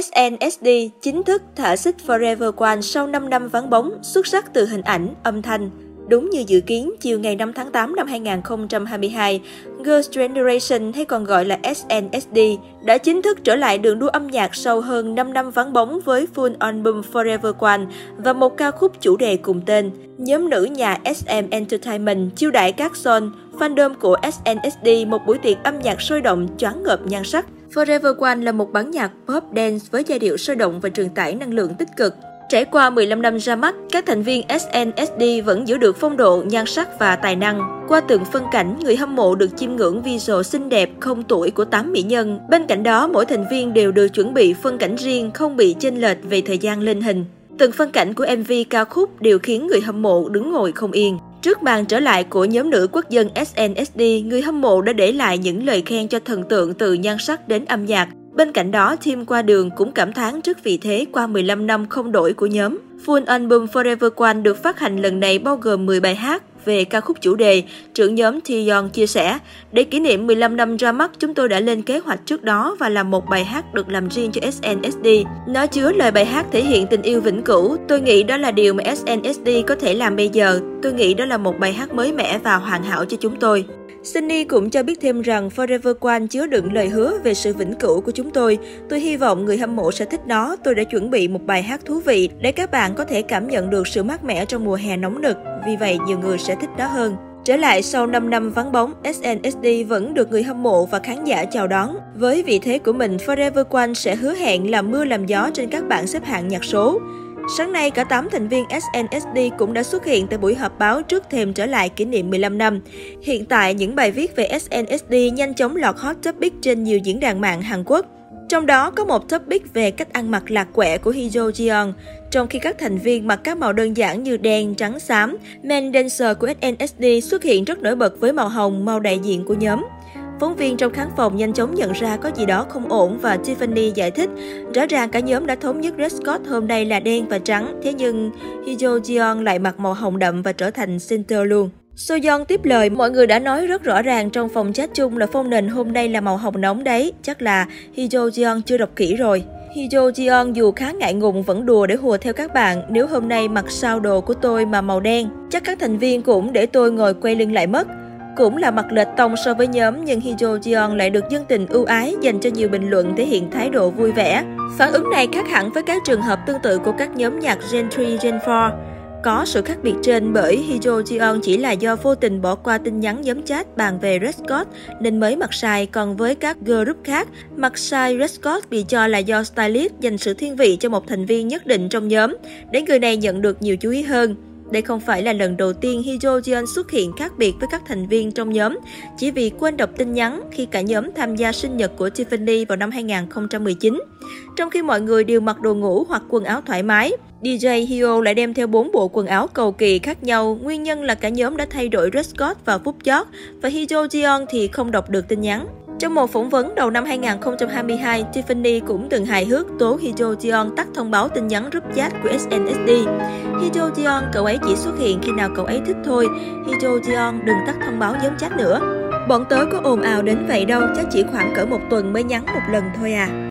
SNSD chính thức thả xích Forever One sau 5 năm vắng bóng, xuất sắc từ hình ảnh, âm thanh. Đúng như dự kiến, chiều ngày 5 tháng 8 năm 2022, Girls' Generation hay còn gọi là SNSD đã chính thức trở lại đường đua âm nhạc sau hơn 5 năm vắng bóng với full album Forever One và một ca khúc chủ đề cùng tên. Nhóm nữ nhà SM Entertainment chiêu đãi các son, fandom của SNSD một buổi tiệc âm nhạc sôi động choáng ngợp nhan sắc. Forever One là một bản nhạc pop dance với giai điệu sôi động và truyền tải năng lượng tích cực. Trải qua 15 năm ra mắt, các thành viên SNSD vẫn giữ được phong độ, nhan sắc và tài năng. Qua từng phân cảnh, người hâm mộ được chiêm ngưỡng visual xinh đẹp, không tuổi của 8 mỹ nhân. Bên cạnh đó, mỗi thành viên đều được chuẩn bị phân cảnh riêng, không bị chênh lệch về thời gian lên hình. Từng phân cảnh của MV ca khúc đều khiến người hâm mộ đứng ngồi không yên. Trước màn trở lại của nhóm nữ quốc dân SNSD, người hâm mộ đã để lại những lời khen cho thần tượng từ nhan sắc đến âm nhạc. Bên cạnh đó, team qua đường cũng cảm thán trước vị thế qua 15 năm không đổi của nhóm. Full album Forever One được phát hành lần này bao gồm 10 bài hát về ca khúc chủ đề, trưởng nhóm Taeyeon chia sẻ. Để kỷ niệm 15 năm ra mắt, chúng tôi đã lên kế hoạch trước đó và làm một bài hát được làm riêng cho SNSD. Nó chứa lời bài hát thể hiện tình yêu vĩnh cửu. Tôi nghĩ đó là điều mà SNSD có thể làm bây giờ. Tôi nghĩ đó là một bài hát mới mẻ và hoàn hảo cho chúng tôi. Sunny cũng cho biết thêm rằng Forever One chứa đựng lời hứa về sự vĩnh cửu của chúng tôi. Tôi hy vọng người hâm mộ sẽ thích nó. Tôi đã chuẩn bị một bài hát thú vị để các bạn có thể cảm nhận được sự mát mẻ trong mùa hè nóng nực. Vì vậy, nhiều người sẽ thích nó hơn. Trở lại sau 5 năm vắng bóng, SNSD vẫn được người hâm mộ và khán giả chào đón. Với vị thế của mình, Forever One sẽ hứa hẹn làm mưa làm gió trên các bảng xếp hạng nhạc số. Sáng nay, cả 8 thành viên SNSD cũng đã xuất hiện tại buổi họp báo trước thềm trở lại kỷ niệm 15 năm. Hiện tại, những bài viết về SNSD nhanh chóng lọt hot topic trên nhiều diễn đàn mạng Hàn Quốc. Trong đó có một topic về cách ăn mặc lạc quẻ của Hyo Jeon, trong khi các thành viên mặc các màu đơn giản như đen, trắng, xám. Men dancer của SNSD xuất hiện rất nổi bật với màu hồng, màu đại diện của nhóm. Phóng viên trong khán phòng nhanh chóng nhận ra có gì đó không ổn và Tiffany giải thích, rõ ràng cả nhóm đã thống nhất dress code hôm nay là đen và trắng, thế nhưng Hyo Jeon lại mặc màu hồng đậm và trở thành center luôn. Soyeon tiếp lời, mọi người đã nói rất rõ ràng trong phòng chat chung là phong nền hôm nay là màu hồng nóng đấy, chắc là Hyo Jeon chưa đọc kỹ rồi. Hyo Jeon dù khá ngại ngùng vẫn đùa để hùa theo các bạn, nếu hôm nay mặc sao đồ của tôi mà màu đen, chắc các thành viên cũng để tôi ngồi quay lưng lại mất. Cũng là mặt lệch tông so với nhóm, nhưng Hyo Jeon lại được dân tình ưu ái dành cho nhiều bình luận thể hiện thái độ vui vẻ. Phản ứng này khác hẳn với các trường hợp tương tự của các nhóm nhạc Gen 3, Gen 4. Có sự khác biệt trên bởi Hyo Jeon chỉ là do vô tình bỏ qua tin nhắn nhóm chat bàn về Red Scott nên mới mặc sai, còn với các group khác, mặc sai Red Scott bị cho là do stylist dành sự thiên vị cho một thành viên nhất định trong nhóm, để người này nhận được nhiều chú ý hơn. Đây không phải là lần đầu tiên Hyo Jeon xuất hiện khác biệt với các thành viên trong nhóm, chỉ vì quên đọc tin nhắn khi cả nhóm tham gia sinh nhật của Tiffany vào năm 2019. Trong khi mọi người đều mặc đồ ngủ hoặc quần áo thoải mái, DJ Hyo lại đem theo bốn bộ quần áo cầu kỳ khác nhau. Nguyên nhân là cả nhóm đã thay đổi dress code vào phút chót và Hyo Jeon thì không đọc được tin nhắn. Trong một phỏng vấn đầu năm 2022, Tiffany cũng từng hài hước tố Hyo Jeon tắt thông báo tin nhắn group chat của SNSD. Hyo Jeon, cậu ấy chỉ xuất hiện khi nào cậu ấy thích thôi. Hyo Jeon, đừng tắt thông báo nhóm chat nữa. Bọn tớ có ồn ào đến vậy đâu, chắc chỉ khoảng cỡ một tuần mới nhắn một lần thôi à.